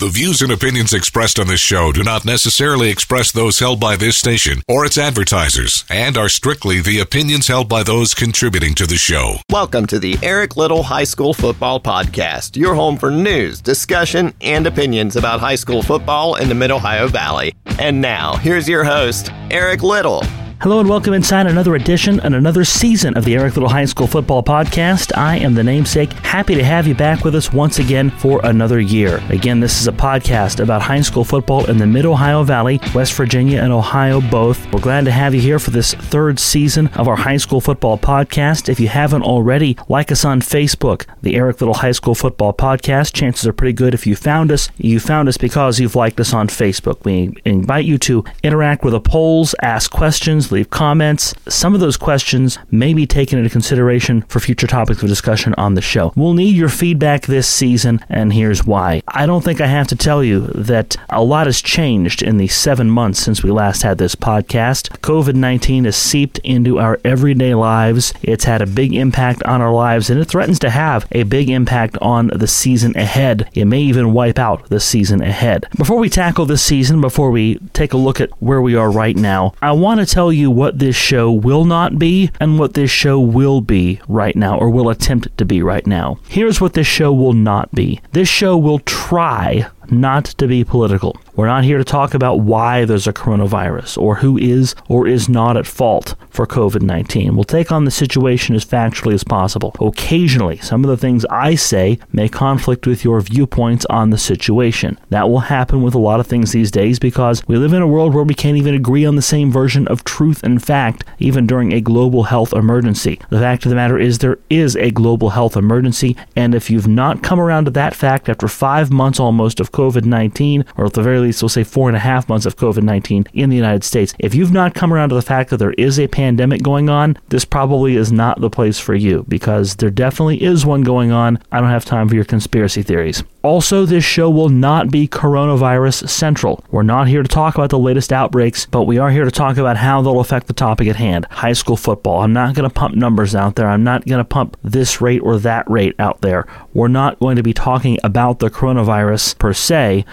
The views and opinions expressed on this show do not necessarily express those held by this station or its advertisers and are strictly the opinions held by those contributing to the show. Welcome to the Eric Little High School Football Podcast, your home for news, discussion, and opinions about high school football in the Mid Ohio Valley. And now, here's your host, Eric Little. Hello and welcome inside another edition and another season of the Eric Little High School Football Podcast. I am the namesake. Happy to have you back with us once again for another year. Again, this is a podcast about high school football in the Mid Ohio Valley, West Virginia, and Ohio both. We're glad to have you here for this third season of our high school football podcast. If you haven't already, like us on Facebook, the Eric Little High School Football Podcast. Chances are pretty good if you found us. You found us because you've liked us on Facebook. We invite you to interact with the polls, ask questions leave comments. Some of those questions may be taken into consideration for future topics of discussion on the show. We'll need your feedback this season, and here's why. I don't think I have to tell you that a lot has changed in the seven months since we last had this podcast. COVID 19 has seeped into our everyday lives. It's had a big impact on our lives, and it threatens to have a big impact on the season ahead. It may even wipe out the season ahead. Before we tackle this season, before we take a look at where we are right now, I want to tell you you what this show will not be and what this show will be right now, or will attempt to be right now. Here's what this show will not be this show will try not to be political. We're not here to talk about why there's a coronavirus or who is or is not at fault for COVID 19. We'll take on the situation as factually as possible. Occasionally, some of the things I say may conflict with your viewpoints on the situation. That will happen with a lot of things these days because we live in a world where we can't even agree on the same version of truth and fact, even during a global health emergency. The fact of the matter is, there is a global health emergency, and if you've not come around to that fact after five months almost of COVID 19, or at the very least, we'll say four and a half months of COVID 19 in the United States. If you've not come around to the fact that there is a pandemic going on, this probably is not the place for you because there definitely is one going on. I don't have time for your conspiracy theories. Also, this show will not be coronavirus central. We're not here to talk about the latest outbreaks, but we are here to talk about how they'll affect the topic at hand high school football. I'm not going to pump numbers out there. I'm not going to pump this rate or that rate out there. We're not going to be talking about the coronavirus per se,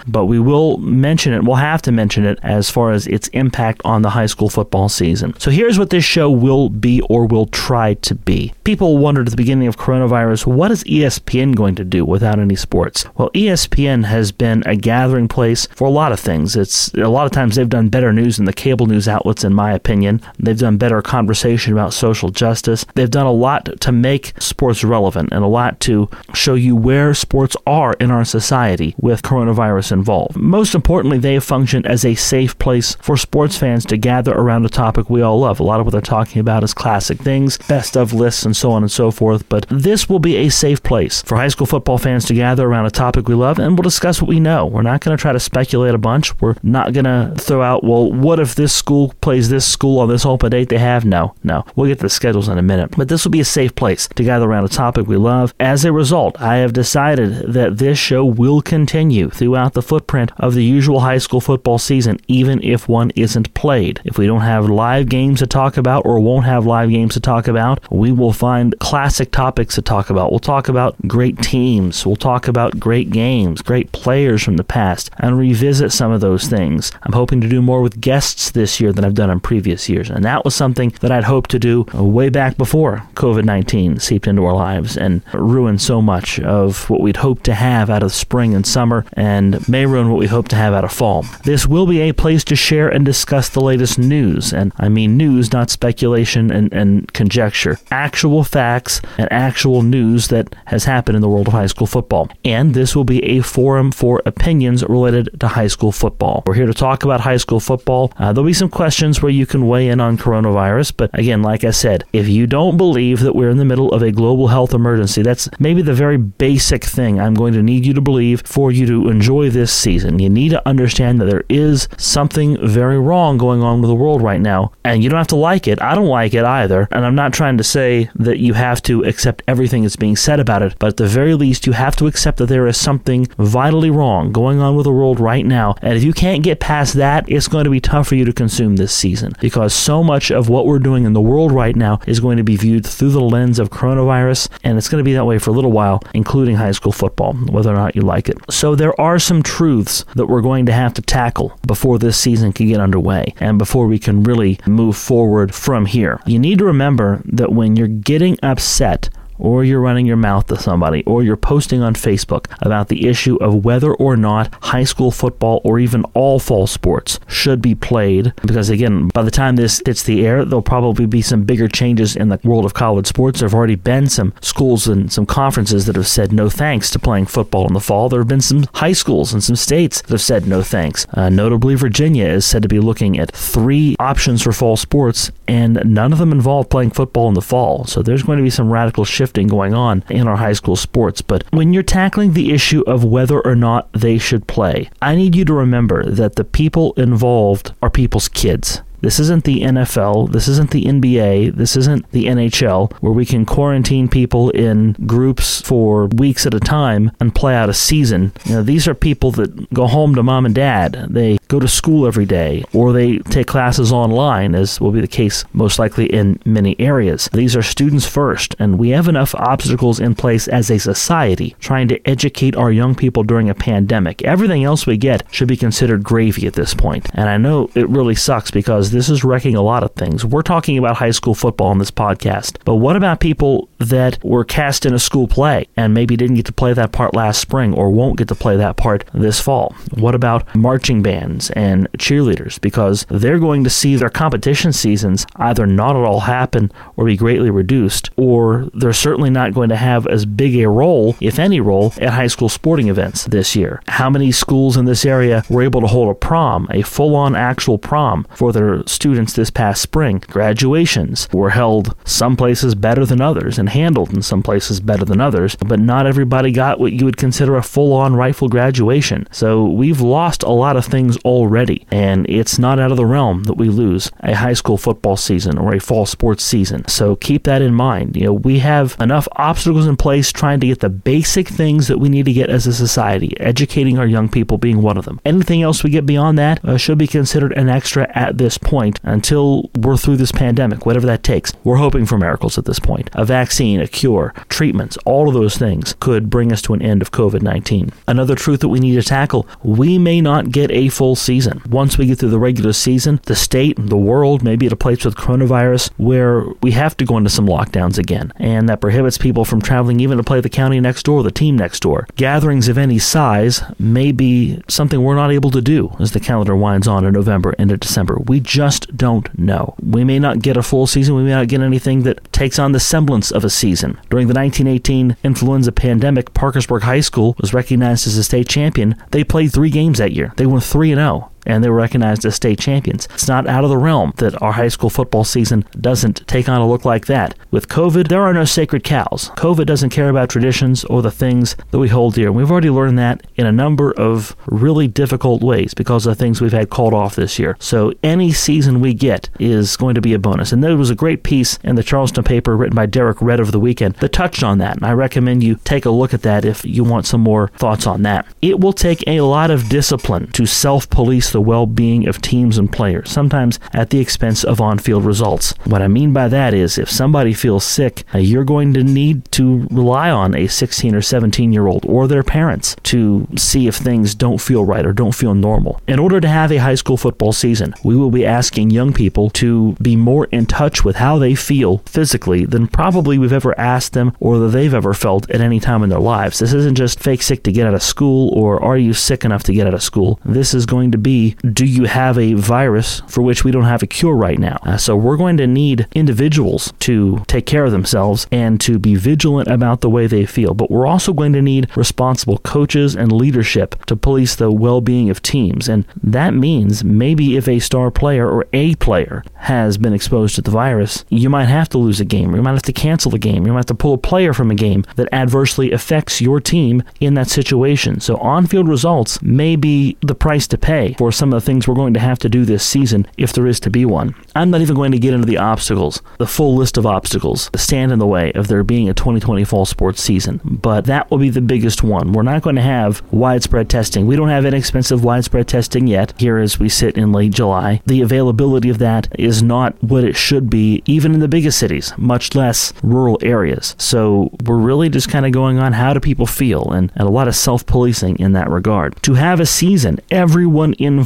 but we will mention it. We'll have to mention it as far as its impact on the high school football season. So here's what this show will be or will try to be. People wondered at the beginning of coronavirus, what is ESPN going to do without any sports? Well, ESPN has been a gathering place for a lot of things. It's a lot of times they've done better news than the cable news outlets, in my opinion. They've done better conversation about social justice. They've done a lot to make sports relevant and a lot to show you where sports are in our society with coronavirus involved. Most importantly, they have functioned as a safe place for sports fans to gather around a topic we all love. A lot of what they're talking about is classic things, best of lists, and so on and so forth. But this will be a safe place for high school football fans to gather around a topic topic we love, and we'll discuss what we know. We're not going to try to speculate a bunch. We're not going to throw out, well, what if this school plays this school on this open date they have? No, no. We'll get to the schedules in a minute. But this will be a safe place to gather around a topic we love. As a result, I have decided that this show will continue throughout the footprint of the usual high school football season, even if one isn't played. If we don't have live games to talk about or won't have live games to talk about, we will find classic topics to talk about. We'll talk about great teams. We'll talk about great games, great players from the past, and revisit some of those things. I'm hoping to do more with guests this year than I've done in previous years, and that was something that I'd hoped to do way back before COVID 19 seeped into our lives and ruined so much of what we'd hoped to have out of spring and summer, and may ruin what we hope to have out of fall. This will be a place to share and discuss the latest news, and I mean news, not speculation and, and conjecture. Actual facts and actual news that has happened in the world of high school football. And this will be a forum for opinions related to high school football. We're here to talk about high school football. Uh, there'll be some questions where you can weigh in on coronavirus, but again, like I said, if you don't believe that we're in the middle of a global health emergency, that's maybe the very basic thing I'm going to need you to believe for you to enjoy this season. You need to understand that there is something very wrong going on with the world right now, and you don't have to like it. I don't like it either, and I'm not trying to say that you have to accept everything that's being said about it, but at the very least, you have to accept that there is something vitally wrong going on with the world right now. And if you can't get past that, it's going to be tough for you to consume this season because so much of what we're doing in the world right now is going to be viewed through the lens of coronavirus. And it's going to be that way for a little while, including high school football, whether or not you like it. So there there are some truths that we're going to have to tackle before this season can get underway and before we can really move forward from here. You need to remember that when you're getting upset or you're running your mouth to somebody, or you're posting on Facebook about the issue of whether or not high school football or even all fall sports should be played. Because again, by the time this hits the air, there'll probably be some bigger changes in the world of college sports. There have already been some schools and some conferences that have said no thanks to playing football in the fall. There have been some high schools and some states that have said no thanks. Uh, notably, Virginia is said to be looking at three options for fall sports, and none of them involve playing football in the fall. So there's going to be some radical shifts shifting going on in our high school sports. But when you're tackling the issue of whether or not they should play, I need you to remember that the people involved are people's kids. This isn't the NFL. This isn't the NBA. This isn't the NHL where we can quarantine people in groups for weeks at a time and play out a season. You know, these are people that go home to mom and dad. They go to school every day or they take classes online, as will be the case most likely in many areas. These are students first, and we have enough obstacles in place as a society trying to educate our young people during a pandemic. Everything else we get should be considered gravy at this point. And I know it really sucks because this is wrecking a lot of things. We're talking about high school football in this podcast, but what about people that were cast in a school play and maybe didn't get to play that part last spring or won't get to play that part this fall? What about marching bands and cheerleaders? Because they're going to see their competition seasons either not at all happen or be greatly reduced, or they're certainly not going to have as big a role, if any role, at high school sporting events this year. How many schools in this area were able to hold a prom, a full on actual prom for their students this past spring. Graduations were held some places better than others and handled in some places better than others, but not everybody got what you would consider a full on rifle graduation. So we've lost a lot of things already, and it's not out of the realm that we lose a high school football season or a fall sports season. So keep that in mind. You know, we have enough obstacles in place trying to get the basic things that we need to get as a society, educating our young people being one of them. Anything else we get beyond that uh, should be considered an extra at this point until we're through this pandemic, whatever that takes. We're hoping for miracles at this point. A vaccine, a cure, treatments, all of those things could bring us to an end of COVID 19. Another truth that we need to tackle we may not get a full season. Once we get through the regular season, the state, the world may be at a place with coronavirus where we have to go into some lockdowns again, and that prohibits people from traveling even to play the county next door, the team next door. Gatherings of any size may be something we're not able to do as the calendar winds on in November and into December. We just don't know. We may not get a full season. We may not get anything that takes on the semblance of a season. During the 1918 influenza pandemic, Parkersburg High School was recognized as a state champion. They played three games that year. They won 3 0 and they were recognized as state champions. It's not out of the realm that our high school football season doesn't take on a look like that. With COVID, there are no sacred cows. COVID doesn't care about traditions or the things that we hold dear. We've already learned that in a number of really difficult ways because of things we've had called off this year. So any season we get is going to be a bonus. And there was a great piece in the Charleston paper written by Derek Redd over the weekend that touched on that. And I recommend you take a look at that if you want some more thoughts on that. It will take a lot of discipline to self police the well being of teams and players, sometimes at the expense of on field results. What I mean by that is if somebody feels sick, uh, you're going to need to rely on a 16 or 17 year old or their parents to see if things don't feel right or don't feel normal. In order to have a high school football season, we will be asking young people to be more in touch with how they feel physically than probably we've ever asked them or that they've ever felt at any time in their lives. This isn't just fake sick to get out of school or are you sick enough to get out of school. This is going to be do you have a virus for which we don't have a cure right now? Uh, so we're going to need individuals to take care of themselves and to be vigilant about the way they feel. But we're also going to need responsible coaches and leadership to police the well being of teams. And that means maybe if a star player or a player has been exposed to the virus, you might have to lose a game. You might have to cancel the game. You might have to pull a player from a game that adversely affects your team in that situation. So on field results may be the price to pay for some of the things we're going to have to do this season if there is to be one. I'm not even going to get into the obstacles, the full list of obstacles that stand in the way of there being a 2020 fall sports season, but that will be the biggest one. We're not going to have widespread testing. We don't have inexpensive widespread testing yet here as we sit in late July. The availability of that is not what it should be, even in the biggest cities, much less rural areas. So we're really just kind of going on how do people feel and, and a lot of self policing in that regard. To have a season, everyone involved,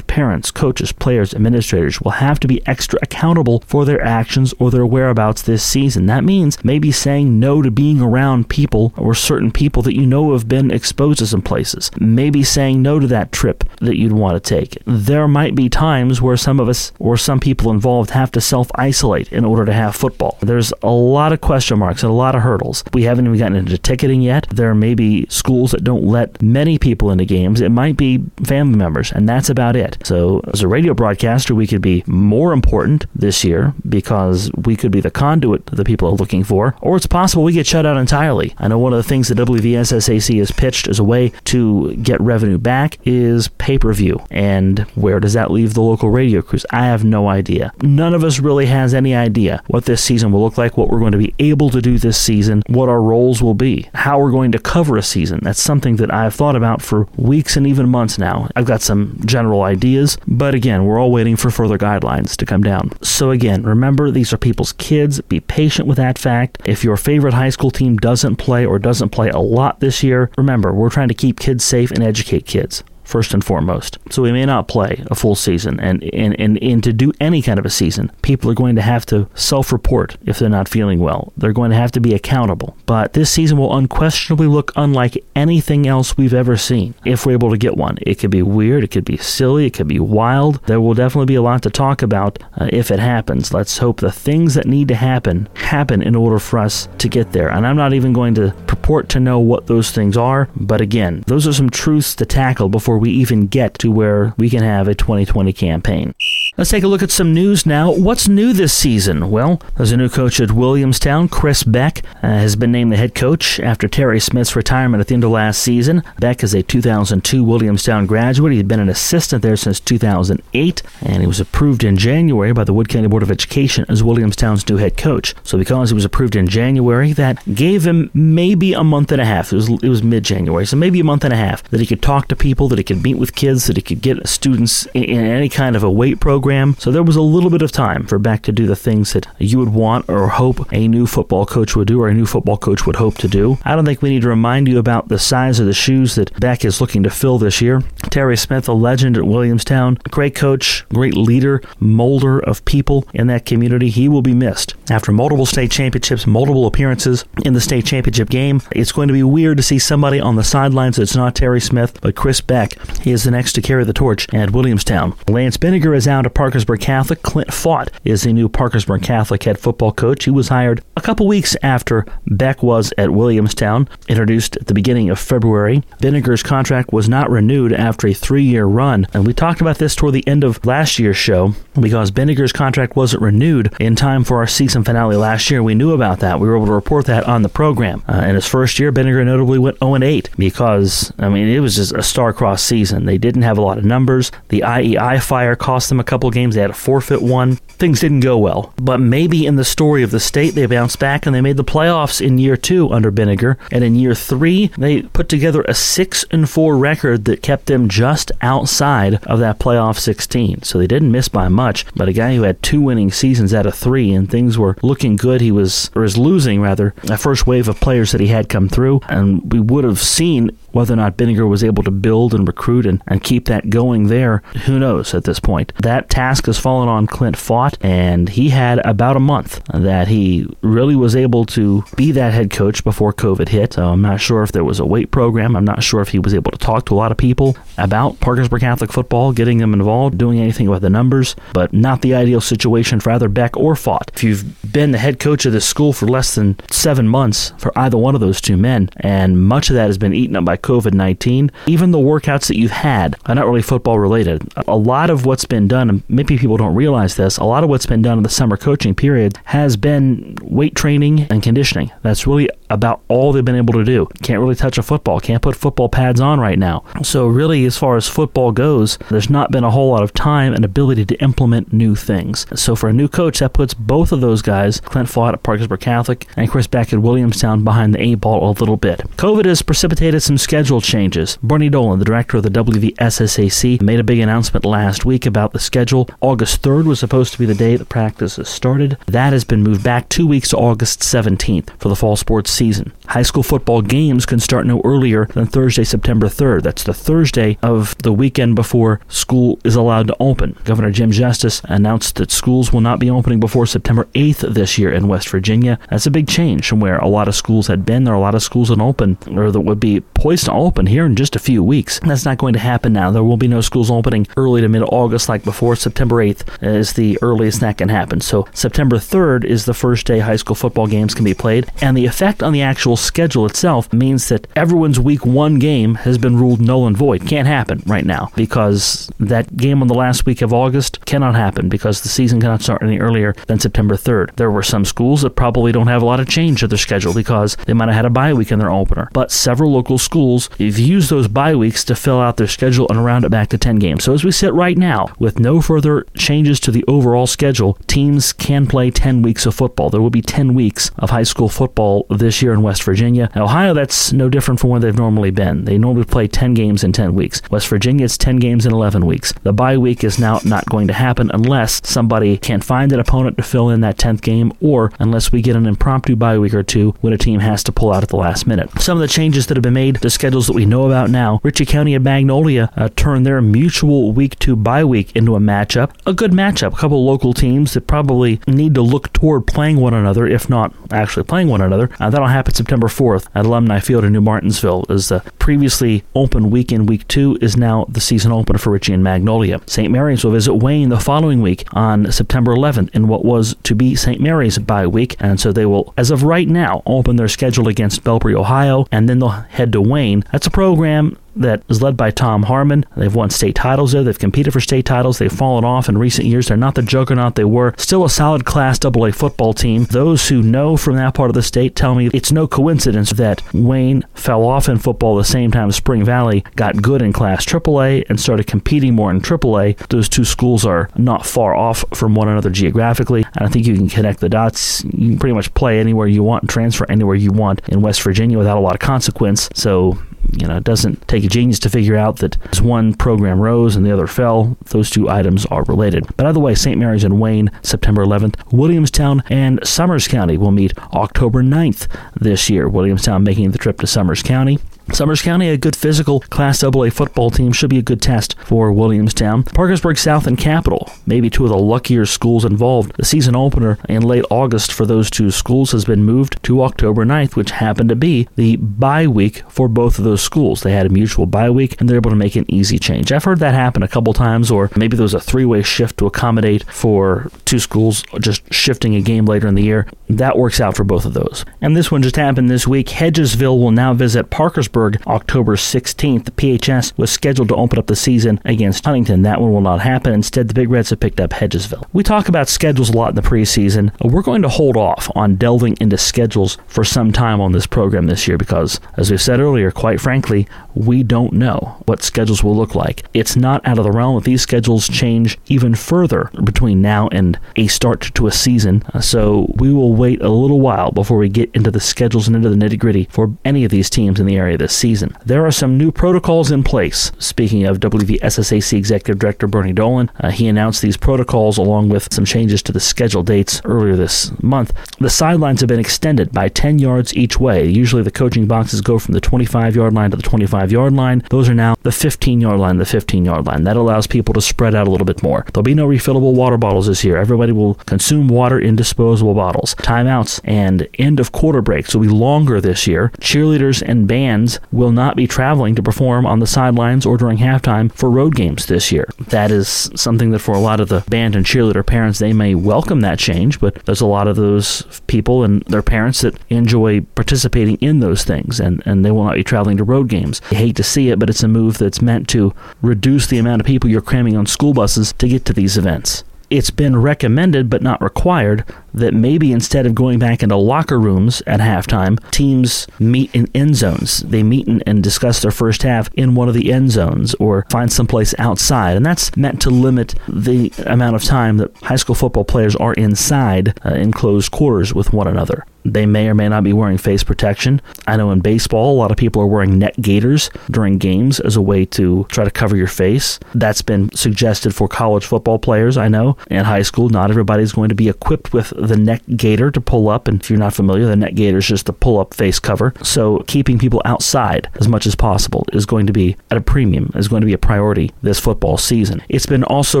parents, coaches, players, administrators, will have to be extra accountable for their actions or their whereabouts this season. That means maybe saying no to being around people or certain people that you know have been exposed to some places. Maybe saying no to that trip that you'd want to take. There might be times where some of us or some people involved have to self isolate in order to have football. There's a lot of question marks and a lot of hurdles. We haven't even gotten into ticketing yet. There may be schools that don't let many people into games. It might be family members, and that's about it. So, as a radio broadcaster, we could be more important this year because we could be the conduit that people are looking for, or it's possible we get shut out entirely. I know one of the things that WVSSAC has pitched as a way to get revenue back is pay per view. And where does that leave the local radio crews? I have no idea. None of us really has any idea what this season will look like, what we're going to be able to do this season, what our roles will be, how we're going to cover a season. That's something that I've thought about for weeks and even months now. I've got some general ideas, but again, we're all waiting for further guidelines to come down. So again, remember these are people's kids. Be patient with that fact. If your favorite high school team doesn't play or doesn't play a lot this year, remember, we're trying to keep kids safe and educate kids first and foremost. So we may not play a full season, and, and, and, and to do any kind of a season, people are going to have to self report if they're not feeling well. They're going to have to be accountable. But this season will unquestionably look unlike anything else we've ever seen if we're able to get one. It could be weird, it could be silly, it could be wild. There will definitely be a lot to talk about uh, if it happens. Let's hope the things that need to happen happen in order for us to get there. And I'm not even going to purport to know what those things are, but again, those are some truths to tackle before before we even get to where we can have a 2020 campaign. Let's take a look at some news now. What's new this season? Well, there's a new coach at Williamstown. Chris Beck uh, has been named the head coach after Terry Smith's retirement at the end of last season. Beck is a 2002 Williamstown graduate. He'd been an assistant there since 2008, and he was approved in January by the Wood County Board of Education as Williamstown's new head coach. So, because he was approved in January, that gave him maybe a month and a half. It was, it was mid January, so maybe a month and a half that he could talk to people, that he could meet with kids, that he could get students in, in any kind of a weight program program, so there was a little bit of time for Beck to do the things that you would want or hope a new football coach would do or a new football coach would hope to do. I don't think we need to remind you about the size of the shoes that Beck is looking to fill this year. Terry Smith, a legend at Williamstown, great coach, great leader, molder of people in that community. He will be missed. After multiple state championships, multiple appearances in the state championship game, it's going to be weird to see somebody on the sidelines that's not Terry Smith, but Chris Beck. He is the next to carry the torch at Williamstown. Lance Binniger is out Parkersburg Catholic. Clint Fought is the new Parkersburg Catholic head football coach. He was hired a couple weeks after Beck was at Williamstown, introduced at the beginning of February. Binniger's contract was not renewed after a three year run, and we talked about this toward the end of last year's show because Binniger's contract wasn't renewed in time for our season finale last year. We knew about that. We were able to report that on the program. Uh, in his first year, Binniger notably went 0 8 because, I mean, it was just a star-crossed season. They didn't have a lot of numbers. The IEI fire cost them a couple games. They had a forfeit one. Things didn't go well. But maybe in the story of the state, they bounced back and they made the playoffs in year two under Binniger. And in year three, they put together a 6 and 4 record that kept them just outside of that playoff 16. So they didn't miss by much. But a guy who had two winning seasons out of three and things were looking good, he was, or is losing rather, a first wave of players that he had come through. And we would have seen whether or not Binniger was able to build and recruit and, and keep that going there, who knows at this point. That task has fallen on Clint Fought, and he had about a month that he really was able to be that head coach before COVID hit. So I'm not sure if there was a weight program. I'm not sure if he was able to talk to a lot of people about Parkersburg Catholic football, getting them involved, doing anything about the numbers, but not the ideal situation for either Beck or Fought. If you've been the head coach of this school for less than seven months for either one of those two men, and much of that has been eaten up by COVID 19. Even the workouts that you've had are not really football related. A lot of what's been done, and maybe people don't realize this, a lot of what's been done in the summer coaching period has been weight training and conditioning. That's really about all they've been able to do. Can't really touch a football, can't put football pads on right now. So, really, as far as football goes, there's not been a whole lot of time and ability to implement new things. So, for a new coach, that puts both of those guys, Clint Flott at Parkersburg Catholic and Chris Beck at Williamstown, behind the eight ball a little bit. COVID has precipitated some schedule changes. Bernie Dolan, the director of the WVSSAC, made a big announcement last week about the schedule. August 3rd was supposed to be the day the practices started. That has been moved back two weeks to August 17th for the fall sports season. High school football games can start no earlier than Thursday, September 3rd. That's the Thursday of the weekend before school is allowed to open. Governor Jim Justice announced that schools will not be opening before September 8th this year in West Virginia. That's a big change from where a lot of schools had been. There are a lot of schools that open or that would be poised to open here in just a few weeks. That's not going to happen now. There will be no schools opening early to mid August like before. September 8th is the earliest that can happen. So September 3rd is the first day high school football games can be played. And the effect on the actual schedule itself means that everyone's week one game has been ruled null and void. Can't happen right now because that game on the last week of August cannot happen because the season cannot start any earlier than September 3rd. There were some schools that probably don't have a lot of change to their schedule because they might have had a bye week in their opener. But several local schools have used those bye weeks to fill out their schedule and round it back to 10 games. So as we sit right now, with no further changes to the overall schedule, teams can play 10 weeks of football. There will be 10 weeks of high school football this year in West Virginia. In Ohio, that's no different from where they've normally been. They normally play 10 games in 10 weeks. West Virginia, it's 10 games in 11 weeks. The bye week is now not going to happen unless somebody can't find an opponent to fill in that 10th game or unless we get an impromptu bye week or two when a team has to pull out at the last minute. Some of the changes that have been made to schedules that we know about now Ritchie County and Magnolia uh, turned their mutual week two bye week into a matchup. A good matchup. A couple local teams that probably need to look toward playing one another, if not actually playing one another. Uh, that'll happen September 4th at Alumni Field in New Martinsville, as the previously open week in week two is now the season opener for Ritchie and Magnolia. St. Mary's will visit Wayne the following week on September 11th in what was to be St. Mary's bye week, and so they will, as of right now, open their schedule against Belpre, Ohio, and then they'll head to Wayne. That's a program that is led by Tom Harmon. They've won state titles there. They've competed for state titles. They've fallen off in recent years. They're not the juggernaut they were. Still a solid Class AA football team. Those who know from that part of the state tell me it's no coincidence that Wayne fell off in football the same time Spring Valley got good in Class AAA and started competing more in AAA. Those two schools are not far off from one another geographically, and I think you can connect the dots. You can pretty much play anywhere you want and transfer anywhere you want in West Virginia without a lot of consequence. So you know, it doesn't take a genius to figure out that as one program rose and the other fell, those two items are related. But either way, St. Mary's and Wayne, September 11th, Williamstown and Summers County will meet October 9th this year. Williamstown making the trip to Summers County. Summers County, a good physical Class AA football team, should be a good test for Williamstown. Parkersburg South and Capital, maybe two of the luckier schools involved. The season opener in late August for those two schools has been moved to October 9th, which happened to be the bye week for both of those schools. They had a mutual bye week and they're able to make an easy change. I've heard that happen a couple times, or maybe there was a three way shift to accommodate for two schools just shifting a game later in the year. That works out for both of those. And this one just happened this week. Hedgesville will now visit Parkersburg October 16th. PHS was scheduled to open up the season against Huntington. That one will not happen. Instead, the Big Reds have picked up Hedgesville. We talk about schedules a lot in the preseason. We're going to hold off on delving into schedules for some time on this program this year because, as we said earlier, quite frankly, we don't know what schedules will look like. It's not out of the realm that these schedules change even further between now and a start to a season. Uh, so we will wait a little while before we get into the schedules and into the nitty gritty for any of these teams in the area this season. There are some new protocols in place. Speaking of WVSSAC Executive Director Bernie Dolan, uh, he announced these protocols along with some changes to the schedule dates earlier this month. The sidelines have been extended by 10 yards each way. Usually the coaching boxes go from the 25 yard line to the 25 yard line. Those are now the 15 yard line, the 15 yard line. That allows people to spread out a little bit more. There'll be no refillable water bottles this year. Everybody will consume water in disposable bottles. Timeouts and end of quarter breaks will be longer this year. Cheerleaders and bands will not be traveling to perform on the sidelines or during halftime for road games this year. That is something that for a lot of the band and cheerleader parents, they may welcome that change, but there's a lot of those people and their parents that enjoy participating in those things, and, and they will not be traveling to road games. I hate to see it, but it's a move that's meant to reduce the amount of people you're cramming on school buses to get to these events it's been recommended but not required that maybe instead of going back into locker rooms at halftime, teams meet in end zones. They meet and, and discuss their first half in one of the end zones or find someplace outside. And that's meant to limit the amount of time that high school football players are inside uh, in closed quarters with one another. They may or may not be wearing face protection. I know in baseball, a lot of people are wearing neck gaiters during games as a way to try to cover your face. That's been suggested for college football players, I know. In high school, not everybody's going to be equipped with the neck gaiter to pull up. And if you're not familiar, the neck gaiter is just a pull up face cover. So keeping people outside as much as possible is going to be at a premium, is going to be a priority this football season. It's been also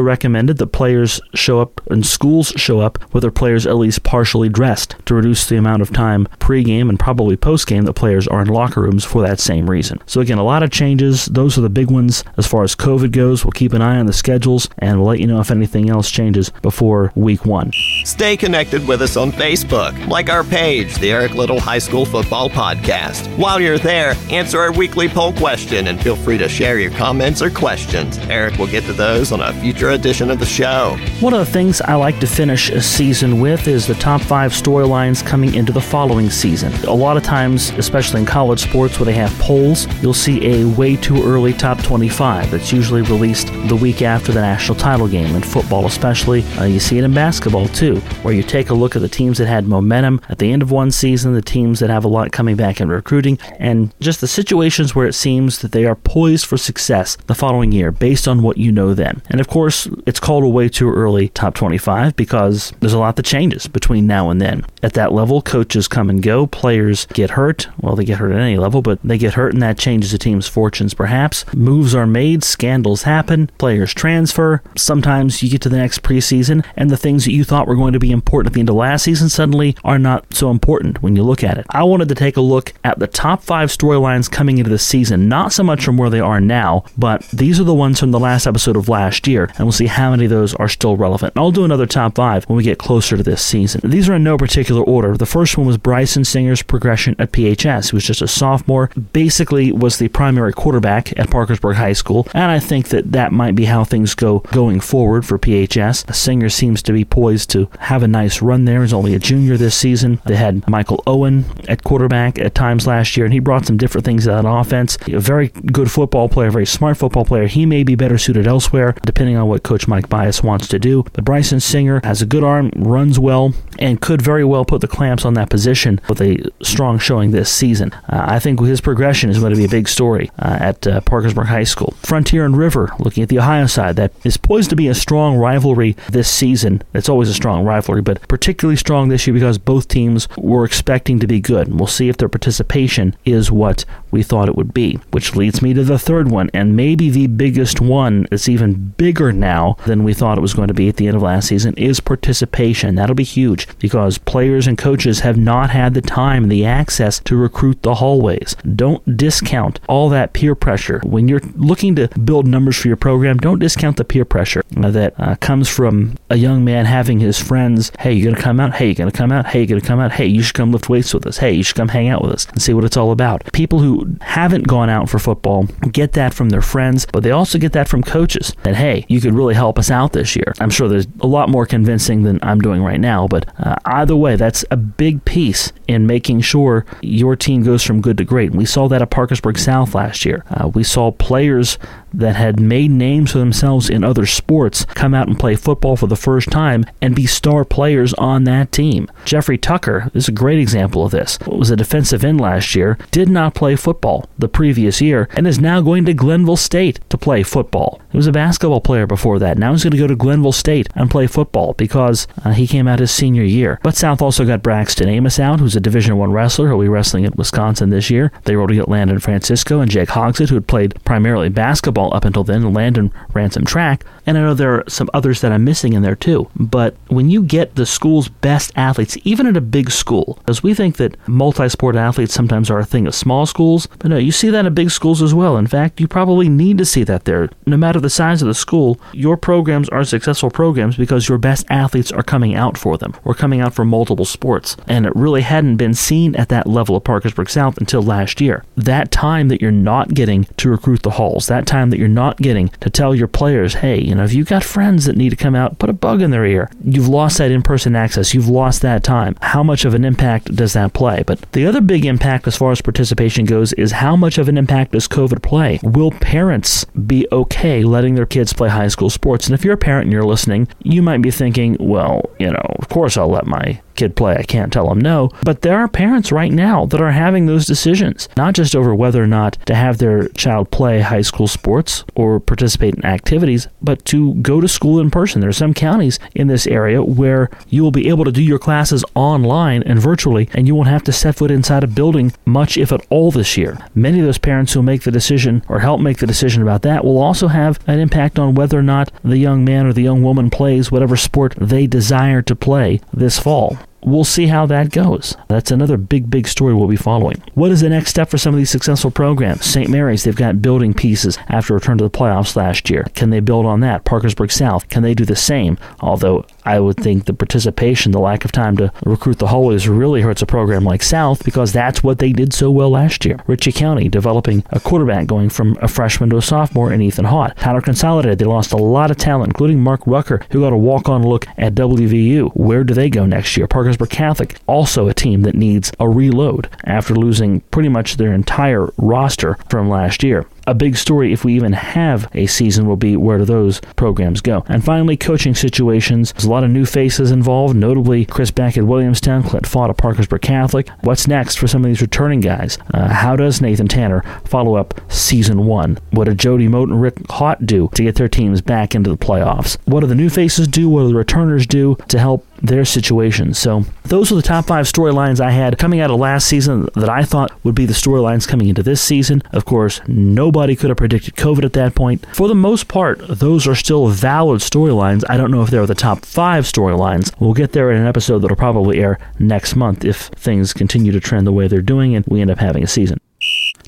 recommended that players show up and schools show up with their players at least partially dressed to reduce the amount of time pre-game and probably post-game that players are in locker rooms for that same reason. So again, a lot of changes. Those are the big ones as far as COVID goes. We'll keep an eye on the schedules and we'll let you know if anything else changes before week one. Stay connected with us on Facebook. Like our page, the Eric Little High School Football Podcast. While you're there, answer our weekly poll question and feel free to share your comments or questions. Eric will get to those on a future edition of the show. One of the things I like to finish a season with is the top five storylines coming into the following season. A lot of times, especially in college sports where they have polls, you'll see a way too early top 25 that's usually released the week after the national title game. In football, especially, uh, you see it in basketball too, where you take a look at the teams that had momentum at the end of one season, the teams that have a lot coming back in recruiting, and just the situations where it seems that they are poised for success the following year based on what you know then. And of course, it's called a way too early top 25 because there's a lot that changes between now and then. At that level, coaches come and go, players get hurt. Well, they get hurt at any level, but they get hurt, and that changes a team's fortunes perhaps. Moves are made, scandals happen, players transfer. Sometimes you get to the next preseason, and the things that you thought were going to be important at the end of last season suddenly are not so important when you look at it. I wanted to take a look at the top five storylines coming into the season, not so much from where they are now, but these are the ones from the last episode of last year, and we'll see how many of those are still relevant. And I'll do another top five when we get closer to this season. These are in no particular order. The first one was Bryson Singer's progression at PHS. He was just a sophomore, basically was the primary quarterback at Parkersburg High School, and I think that that might be how things go going forward for PHS. Singer seems to be poised to have a nice run there. He's only a junior this season. They had Michael Owen at quarterback at times last year, and he brought some different things to that offense. A very good football player, very smart football player. He may be better suited elsewhere, depending on what Coach Mike Byus wants to do. But Bryson Singer has a good arm, runs well, and could very well put the clamps on that position with a strong showing this season. Uh, I think his progression is going to be a big story uh, at uh, Parkersburg High School. Frontier and River, looking at the Ohio side, that is poised to be a strong rivalry this season. It's always a strong rivalry, but particularly strong this year because both teams were expecting to be good. We'll see if their participation is what we thought it would be, which leads me to the third one, and maybe the biggest one that's even bigger now than we thought it was going to be at the end of last season is participation. That'll be huge because players and coaches have not had the time and the access to recruit the hallways. Don't discount all that peer pressure. When you're looking to build numbers for your program, don't discount the peer pressure that uh, comes from a young man having his friends, hey, you gonna come out? Hey, you gonna come out? Hey, you gonna come out? Hey, you should come lift weights with us. Hey, you should come hang out with us and see what it's all about. People who haven't gone out for football get that from their friends, but they also get that from coaches that, hey, you could really help us out this year. I'm sure there's a lot more convincing than I'm doing right now, but uh, either way, that's a big piece in making sure your team goes from good to great. And we saw that at Parkersburg South last year. Uh, we saw players that had made names for themselves in other sports come out and play football for the first time and be star players on that team. Jeffrey Tucker is a great example of this. Was a defensive end last year, did not play football the previous year, and is now going to Glenville State to play football. He was a basketball player before that. Now he's going to go to Glenville State and play football because uh, he came out his senior year. But South also got Braxton Amos out, who's a Division One wrestler who'll be wrestling at Wisconsin this year. They were to get Landon Francisco and Jake Hogsett, who had played primarily basketball up until then. Landon ran some track. And I know there are some others that I'm missing in there too. But when you get the school's best athletes, even at a big school, as we think that multi sport athletes sometimes are a thing of small schools, but no, you see that in big schools as well. In fact, you probably need to see that there. No matter the size of the school, your programs are successful programs because your best athletes are coming out for them or coming out for multiple sports. And it really hadn't been seen at that level of Parkersburg South until last year. That time that you're not getting to recruit the halls, that time that you're not getting to tell your players, hey, you know, if you've got friends that need to come out, put a bug in their ear. You've lost that in person access. You've lost that time. How much of an impact does that play? But the other big impact as far as participation goes is how much of an impact does COVID play? Will parents be okay letting their kids play high school sports? And if you're a parent and you're listening, you might be thinking, well, you know, of course I'll let my kid play. I can't tell them no. But there are parents right now that are having those decisions, not just over whether or not to have their child play high school sports or participate in activities, but to go to school in person. There are some counties in this area where you will be able to do your classes online and virtually, and you won't have to set foot inside a building much, if at all, this year. Many of those parents who make the decision or help make the decision about that will also have an impact on whether or not the young man or the young woman plays whatever sport they desire to play this fall we'll see how that goes. That's another big, big story we'll be following. What is the next step for some of these successful programs? St. Mary's, they've got building pieces after return to the playoffs last year. Can they build on that? Parkersburg South, can they do the same? Although I would think the participation, the lack of time to recruit the Hollys really hurts a program like South because that's what they did so well last year. Ritchie County developing a quarterback going from a freshman to a sophomore in Ethan Haught. Tyler Consolidated, they lost a lot of talent, including Mark Rucker, who got a walk-on look at WVU. Where do they go next year? Parkersburg Catholic, also a team that needs a reload after losing pretty much their entire roster from last year a big story if we even have a season will be where do those programs go. And finally, coaching situations. There's a lot of new faces involved, notably Chris Beck at Williamstown, Clint Fought at Parkersburg Catholic. What's next for some of these returning guys? Uh, how does Nathan Tanner follow up season one? What did Jody Moat and Rick Haught do to get their teams back into the playoffs? What do the new faces do? What do the returners do to help their situation. So those were the top five storylines I had coming out of last season that I thought would be the storylines coming into this season. Of course, nobody could have predicted COVID at that point. For the most part, those are still valid storylines. I don't know if they're the top five storylines. We'll get there in an episode that'll probably air next month if things continue to trend the way they're doing and we end up having a season.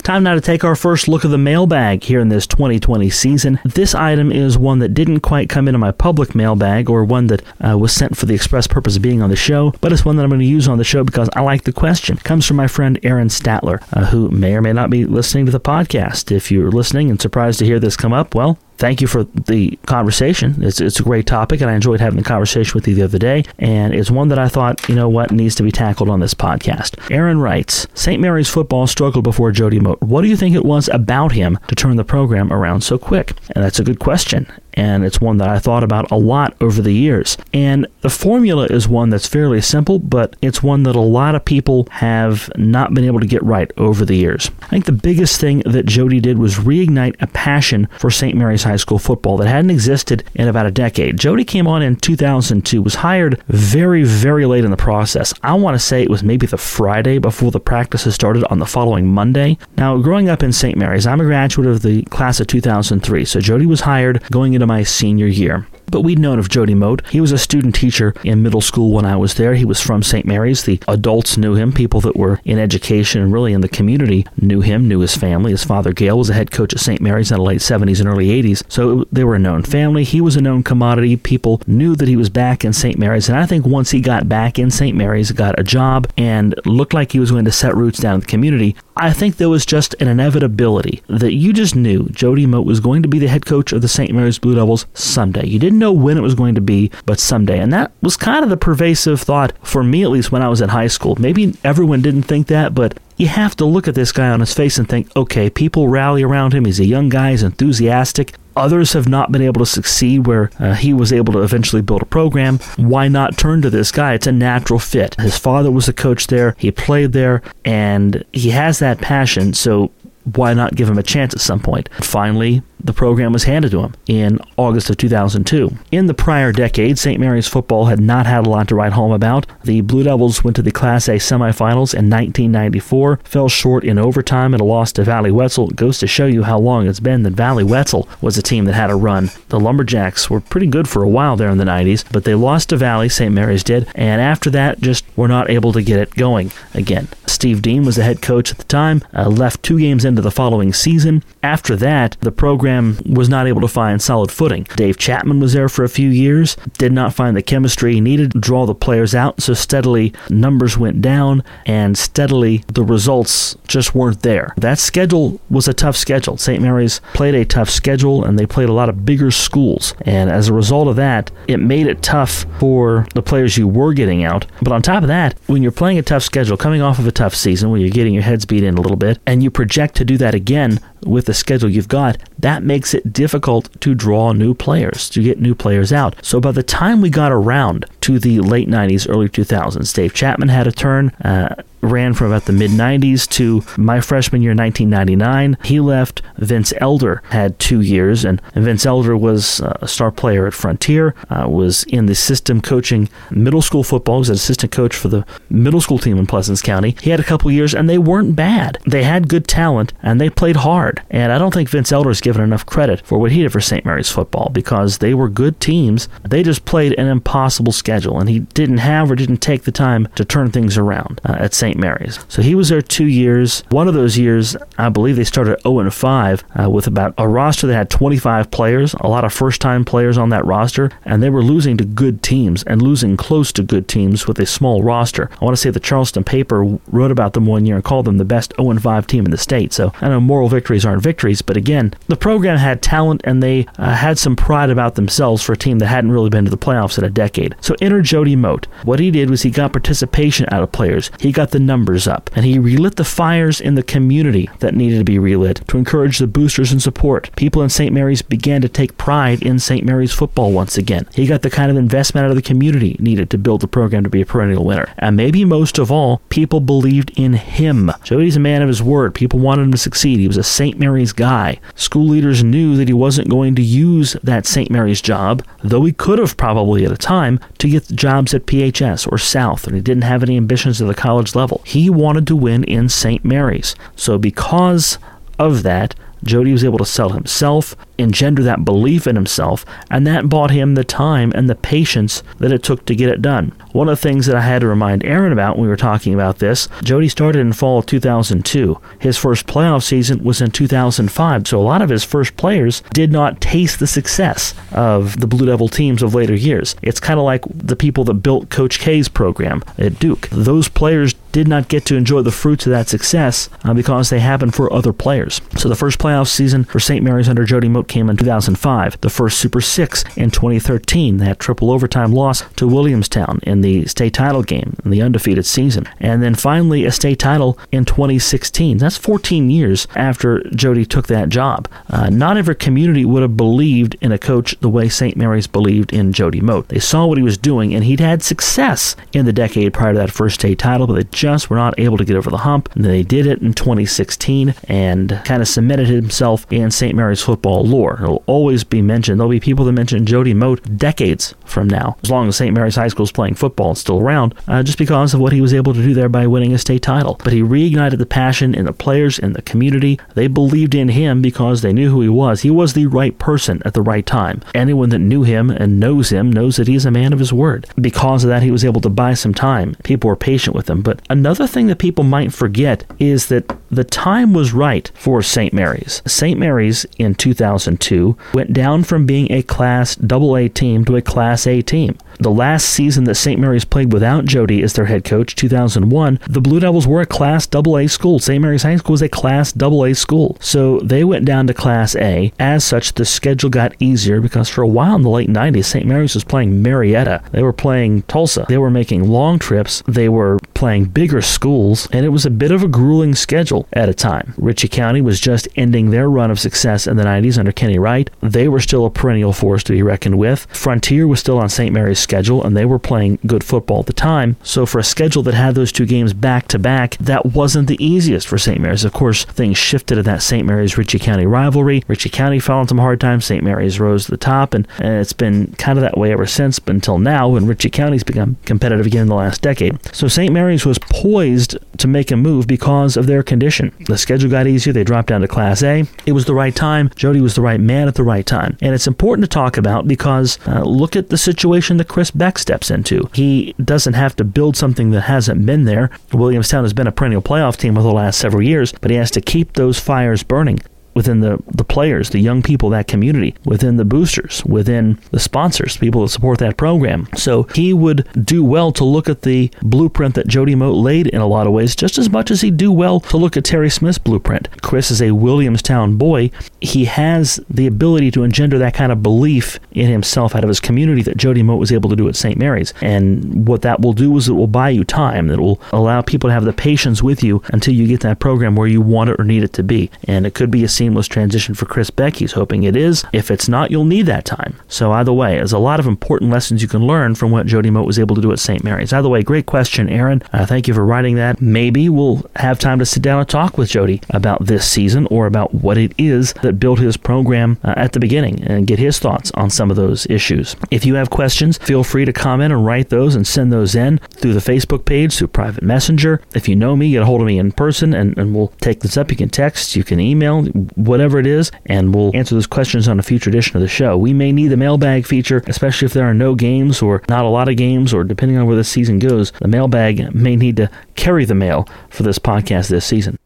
Time now to take our first look at the mailbag here in this 2020 season. This item is one that didn't quite come into my public mailbag or one that uh, was sent for the express purpose of being on the show, but it's one that I'm going to use on the show because I like the question. It comes from my friend Aaron Statler, uh, who may or may not be listening to the podcast. If you're listening and surprised to hear this come up, well, thank you for the conversation. It's, it's a great topic, and I enjoyed having the conversation with you the other day. And it's one that I thought, you know what, needs to be tackled on this podcast. Aaron writes St. Mary's football struggled before Jody Moat. What do you think it was about him to turn the program around so quick? And that's a good question and it's one that I thought about a lot over the years. And the formula is one that's fairly simple, but it's one that a lot of people have not been able to get right over the years. I think the biggest thing that Jody did was reignite a passion for St. Mary's High School football that hadn't existed in about a decade. Jody came on in 2002, was hired very, very late in the process. I want to say it was maybe the Friday before the practices started on the following Monday. Now, growing up in St. Mary's, I'm a graduate of the class of 2003, so Jody was hired going into my senior year. But we'd known of Jody Moat. He was a student teacher in middle school when I was there. He was from St. Mary's. The adults knew him. People that were in education and really in the community knew him, knew his family. His father, Gail, was a head coach at St. Mary's in the late 70s and early 80s. So they were a known family. He was a known commodity. People knew that he was back in St. Mary's. And I think once he got back in St. Mary's, got a job, and looked like he was going to set roots down in the community, I think there was just an inevitability that you just knew Jody Moat was going to be the head coach of the St. Mary's Blue Devils someday. You didn't know when it was going to be, but someday. And that was kind of the pervasive thought for me, at least when I was in high school. Maybe everyone didn't think that, but you have to look at this guy on his face and think, okay, people rally around him. He's a young guy, he's enthusiastic. Others have not been able to succeed where uh, he was able to eventually build a program. Why not turn to this guy? It's a natural fit. His father was a coach there, he played there, and he has that passion. So why not give him a chance at some point? Finally, the program was handed to him in August of 2002. In the prior decade, St. Mary's football had not had a lot to write home about. The Blue Devils went to the Class A semifinals in 1994, fell short in overtime and a loss to Valley Wetzel. It goes to show you how long it's been that Valley Wetzel was a team that had a run. The Lumberjacks were pretty good for a while there in the 90s, but they lost to Valley, St. Mary's did, and after that just were not able to get it going again. Steve Dean was the head coach at the time, uh, left two games into the following season. After that, the program was not able to find solid footing. Dave Chapman was there for a few years, did not find the chemistry he needed to draw the players out, so steadily numbers went down and steadily the results just weren't there. That schedule was a tough schedule. St. Mary's played a tough schedule and they played a lot of bigger schools. And as a result of that, it made it tough for the players you were getting out. But on top of that, when you're playing a tough schedule, coming off of a tough season where you're getting your heads beat in a little bit, and you project to do that again with the schedule you've got, that makes it difficult to draw new players, to get new players out. So by the time we got around to the late 90s, early 2000s, Dave Chapman had a turn. Uh, ran from about the mid 90s to my freshman year 1999 he left. Vince elder had two years and vince elder was uh, a star player at frontier uh, was in the system coaching middle school football. Was an assistant coach for the middle school team in pleasants county. He had a couple years and they weren't bad. They had good talent and they played hard and i don't think vince elder is given enough credit for what he did for st mary's football because they were good teams they just played an impossible schedule and he didn't have or didn't take the time to turn things around uh, at st. Mary's. So he was there two years. One of those years, I believe they started 0 and 5 uh, with about a roster that had 25 players, a lot of first time players on that roster, and they were losing to good teams and losing close to good teams with a small roster. I want to say the Charleston paper wrote about them one year and called them the best 0 5 team in the state. So I know moral victories aren't victories, but again, the program had talent and they uh, had some pride about themselves for a team that hadn't really been to the playoffs in a decade. So enter Jody Moat. What he did was he got participation out of players. He got the numbers up, and he relit the fires in the community that needed to be relit to encourage the boosters and support. People in St. Mary's began to take pride in St. Mary's football once again. He got the kind of investment out of the community needed to build the program to be a perennial winner. And maybe most of all, people believed in him. Jody's a man of his word. People wanted him to succeed. He was a St. Mary's guy. School leaders knew that he wasn't going to use that St. Mary's job, though he could have probably at a time, to get jobs at PHS or South, and he didn't have any ambitions at the college level. He wanted to win in St. Mary's. So, because of that, Jody was able to sell himself, engender that belief in himself, and that bought him the time and the patience that it took to get it done. One of the things that I had to remind Aaron about when we were talking about this, Jody started in fall of 2002. His first playoff season was in 2005, so a lot of his first players did not taste the success of the Blue Devil teams of later years. It's kind of like the people that built Coach K's program at Duke. Those players did not get to enjoy the fruits of that success uh, because they happened for other players. So the first playoff season for St. Mary's under Jody Moat came in 2005. The first Super Six in 2013. That triple overtime loss to Williamstown in the state title game in the undefeated season. And then finally a state title in 2016. That's 14 years after Jody took that job. Uh, not every community would have believed in a coach the way St. Mary's believed in Jody Moat. They saw what he was doing, and he'd had success in the decade prior to that first state title, but they just were not able to get over the hump. And they did it in 2016 and kind of cemented himself in St. Mary's football lore. He'll always be mentioned. There'll be people that mention Jody Moat decades from now, as long as St. Mary's High School is playing football and still around, uh, just because of what he was able to do there by winning a state title. But he reignited the passion in the players, in the community. They believed in him because they knew who he was. He was the right person at the right time. Anyone that knew him and knows him knows that he's a man of his word. Because of that, he was able to buy some time. People were patient with him. But another thing that people might forget is that the time was right for St. Mary's. St. Mary's in 2002 went down from being a Class AA team to a Class A team. The last season that St. Mary's played without Jody as their head coach, 2001, the Blue Devils were a Class AA school. St. Mary's High School was a Class AA school. So they went down to Class A. As such, the schedule got easier because for a while in the late 90s, St. Mary's was playing Marietta. They were playing Tulsa. They were making long trips. They were playing bigger schools, and it was a bit of a grueling schedule at a time. Ritchie County was just ending their run of success in the 90s under Kenny Wright. They were still a perennial force to be reckoned with. Frontier was still on St. Mary's schedule, and they were playing good football at the time. So for a schedule that had those two games back to back, that wasn't the easiest for St. Mary's. Of course, things shifted in that St. Mary's Ritchie County rivalry. Ritchie County fell into some hard times. St. Mary's rose to the top, and, and it's been kind of that way ever since until now, when Ritchie County's become competitive again in the last decade. So St. Mary's was poised to make a move because of their condition. The schedule got easier. They dropped down to Class A. It was the right time. Jody was the right man at the right time. And it's important to talk about because uh, look at the situation that Chris Beck steps into. He doesn't have to build something that hasn't been there. Williamstown has been a perennial playoff team over the last several years, but he has to keep those fires burning within the, the players, the young people, that community, within the boosters, within the sponsors, people that support that program. So he would do well to look at the blueprint that Jody Moat laid in a lot of ways, just as much as he'd do well to look at Terry Smith's blueprint. Chris is a Williamstown boy. He has the ability to engender that kind of belief in himself out of his community that Jody Moat was able to do at St. Mary's. And what that will do is it will buy you time. It will allow people to have the patience with you until you get that program where you want it or need it to be. And it could be a seamless transition for Chris Beck. He's hoping it is. If it's not, you'll need that time. So either way, there's a lot of important lessons you can learn from what Jody Moat was able to do at St. Mary's. Either way, great question, Aaron. Uh, thank you for writing that. Maybe we'll have time to sit down and talk with Jody about this season or about what it is that built his program uh, at the beginning and get his thoughts on some of those issues. If you have questions, feel free to comment and write those and send those in through the Facebook page, through private messenger. If you know me, get a hold of me in person and, and we'll take this up. You can text, you can email, whatever it is, and we'll answer those questions on a future edition of the show. We may need the mailbag feature, especially if there are no games or not a lot of games, or depending on where the season goes, the mailbag may need to carry the mail for this podcast this season.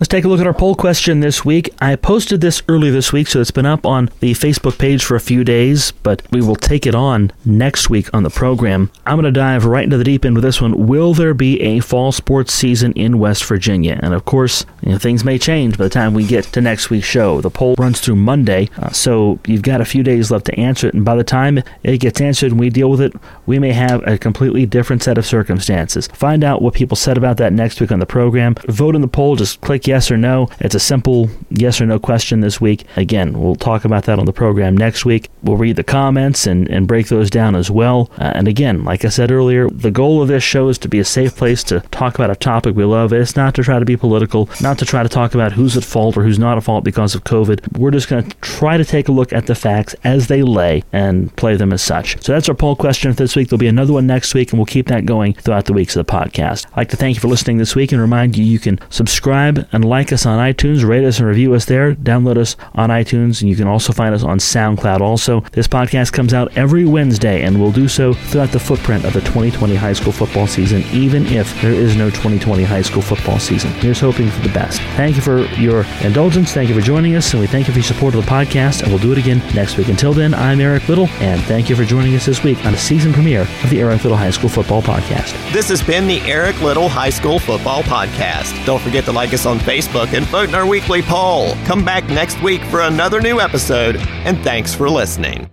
Let's take a look at our poll question this week. I posted this early this week, so it's been up on the Facebook page for a few days, but we will take it on next week on the program. I'm going to dive right into the deep end with this one. Will there be a fall sports season in West Virginia? And of course, you know, things may change by the time we get to next week's show. The poll runs through Monday, uh, so you've got a few days left to answer it. And by the time it gets answered and we deal with it, we may have a completely different set of circumstances. Find out what people said about that next week on the program. Vote in the poll. Just click yes or no. It's a simple yes or no question this week. Again, we'll talk about that on the program next week. We'll read the comments and, and break those down as well. Uh, and again, like I said earlier, the goal of this show is to be a safe place to talk about a topic we love. It's not to try to be political, not to try to talk about who's at fault or who's not at fault because of COVID. We're just going to try to take a look at the facts as they lay and play them as such. So that's our poll question for this week. There'll be another one next week, and we'll keep that going throughout the weeks of the podcast. I'd like to thank you for listening this week and remind you you can subscribe and like us on iTunes, rate us and review us there, download us on iTunes, and you can also find us on SoundCloud. Also, this podcast comes out every Wednesday and will do so throughout the footprint of the 2020 high school football season, even if there is no 2020 high school football season. Here's hoping for the best. Thank you for your indulgence. Thank you for joining us, and we thank you for your support of the podcast, and we'll do it again next week. Until then, I'm Eric Little, and thank you for joining us this week on a season premiere of the Eric Little High School Football Podcast. This has been the Eric Little High School Football Podcast. Don't forget to like us on Facebook and vote in our weekly poll. Come back next week for another new episode, and thanks for listening.